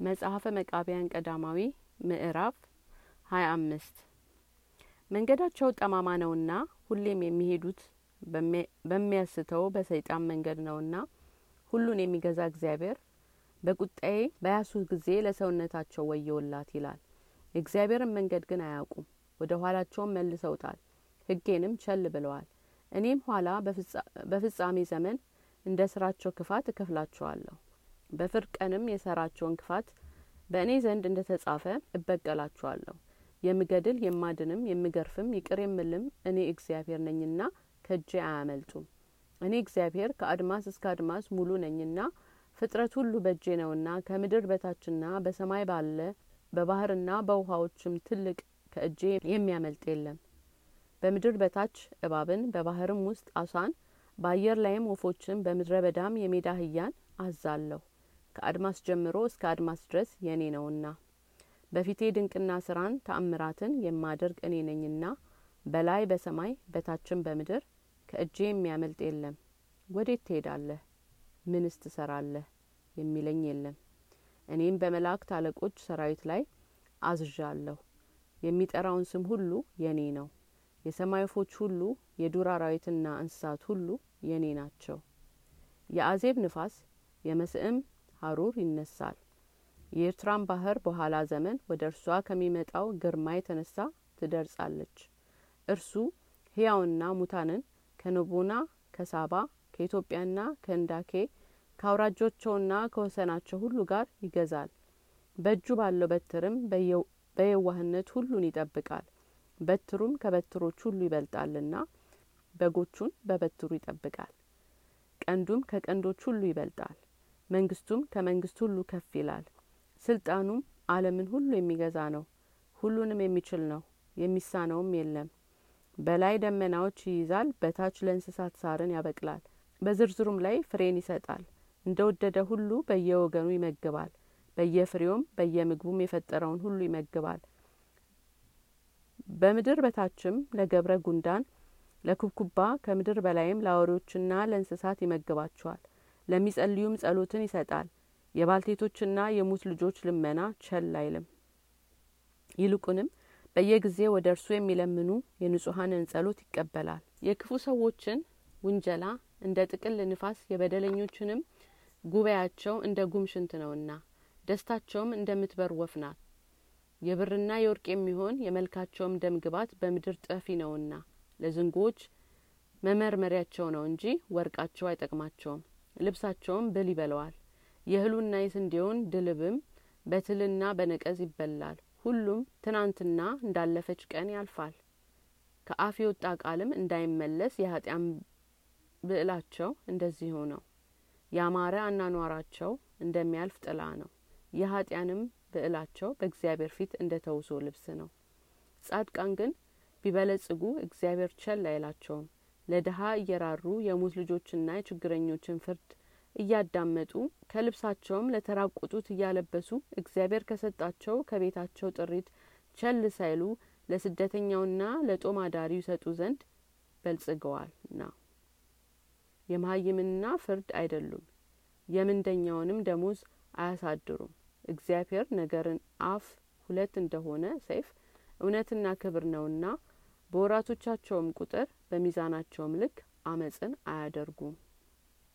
መጽሐፈ መቃቢያን ቀዳማዊ ምዕራፍ ሀያ አምስት መንገዳቸው ጠማማ ነውና ሁሌም የሚሄዱት በሚያስተው በሰይጣን መንገድ ነውና ሁሉን የሚገዛ እግዚአብሔር በቁጣዬ በያሱት ጊዜ ለሰውነታቸው ወየውላት ይላል። የእግዚአብሔርን መንገድ ግን አያውቁም፣ ወደ ኋላቸውም መልሰውታል፣ ሕጌንም ቸል ብለዋል። እኔም ኋላ በፍጻሜ ዘመን እንደ ስራቸው ክፋት እከፍላቸዋለሁ፣ በፍርድ ቀንም የሰራቸውን ክፋት በእኔ ዘንድ እንደ ተጻፈ እበቀላቸዋለሁ። የምገድል የማድንም የምገርፍም ይቅር የምልም እኔ እግዚአብሔር ነኝና ከእጄ አያመልጡም። እኔ እግዚአብሔር ከአድማስ እስከ አድማስ ሙሉ ነኝና ፍጥረት ሁሉ በእጄ ነውና ከምድር በታችና በሰማይ ባለ በባህርና በውሃዎችም ትልቅ ከእጄ የሚያመልጥ የለም። በምድር በታች እባብን በባህርም ውስጥ አሳን በአየር ላይም ወፎችን በምድረ በዳም የሜዳ አህያን አዛለሁ። ከአድማስ ጀምሮ እስከ አድማስ ድረስ የእኔ ነውና በፊቴ ድንቅና ስራን ተአምራትን የማደርግ እኔ ነኝና በላይ በሰማይ በታችም በምድር ከእጄ የሚያመልጥ የለም። ወዴት ትሄዳለህ? ምንስ ትሰራለህ? የሚለኝ የለም። እኔም በመላእክት አለቆች ሰራዊት ላይ አዝዣለሁ። የሚጠራውን ስም ሁሉ የኔ ነው። የሰማይ ወፎች ሁሉ የዱር አራዊትና እንስሳት ሁሉ የኔ ናቸው። የአዜብ ንፋስ የመስዕም ሀሩር ይነሳል። የኤርትራን ባህር በኋላ ዘመን ወደ እርሷ ከሚመጣው ግርማ የተነሳ ትደርጻለች። እርሱ ሕያውና ሙታንን ከነቦና ከሳባ ከኢትዮጵያና ከእንዳኬ ከአውራጆቸውና ከወሰናቸው ሁሉ ጋር ይገዛል። በእጁ ባለው በትርም በየዋህነት ሁሉን ይጠብቃል። በትሩም ከበትሮች ሁሉ ይበልጣልና በጎቹን በበትሩ ይጠብቃል። ቀንዱም ከቀንዶች ሁሉ ይበልጣል። መንግስቱም ከመንግስት ሁሉ ከፍ ይላል። ስልጣኑም ዓለምን ሁሉ የሚገዛ ነው። ሁሉንም የሚችል ነው፣ የሚሳነውም የለም። በላይ ደመናዎች ይይዛል፣ በታች ለእንስሳት ሳርን ያበቅላል። በዝርዝሩም ላይ ፍሬን ይሰጣል። እንደ ወደደ ሁሉ በየወገኑ ይመግባል። በየፍሬውም በየምግቡም የፈጠረውን ሁሉ ይመግባል። በምድር በታችም ለገብረ ጉንዳን ለኩብኩባ ከምድር በላይም ለአውሬዎችና ለእንስሳት ይመግባቸዋል። ለሚጸልዩም ጸሎትን ይሰጣል። የባልቴቶችና የሙት ልጆች ልመና ቸል አይልም። ይልቁንም በየጊዜ ወደ እርሱ የሚለምኑ የንጹሐንን ጸሎት ይቀበላል። የክፉ ሰዎችን ውንጀላ እንደ ጥቅል ንፋስ፣ የበደለኞችንም ጉባኤያቸው እንደ ጉም ሽንት ነውና ደስታቸውም እንደምትበር ወፍ ናት። የብርና የወርቅ የሚሆን የመልካቸውም ደም ግባት በምድር ጠፊ ነውና ለዝንጎዎች መመርመሪያቸው ነው እንጂ ወርቃቸው አይጠቅማቸውም። ልብሳቸውም ብል ይበለዋል። የእህሉና የስንዴውን ድልብም በትልና በነቀዝ ይበላል። ሁሉም ትናንትና እንዳለፈች ቀን ያልፋል። ከአፍ የወጣ ቃልም እንዳይመለስ የኃጢአን ብዕላቸው እንደዚሁ ነው። ያማረ አናኗራቸው እንደሚያልፍ ጥላ ነው። የኃጢአንም ብዕላቸው በእግዚአብሔር ፊት እንደ ተውሶ ልብስ ነው። ጻድቃን ግን ቢበለጽጉ እግዚአብሔር ቸል አይላቸውም። ለድሀ እየራሩ የሙት ልጆችና የችግረኞችን ፍርድ እያዳመጡ ከልብሳቸውም ለተራቆጡት እያለበሱ እግዚአብሔር ከሰጣቸው ከቤታቸው ጥሪት ቸል ሳይሉ ለስደተኛውና ለጦም አዳሪው ይሰጡ ዘንድ በልጽገዋልና የመሀይምንና ፍርድ አይደሉም፣ የምንደኛውንም ደሞዝ አያሳድሩም። እግዚአብሔር ነገርን አፍ ሁለት እንደሆነ ሰይፍ እውነትና ክብር ነውና በወራቶቻቸውም ቁጥር በሚዛናቸውም ልክ አመፅን አያደርጉም።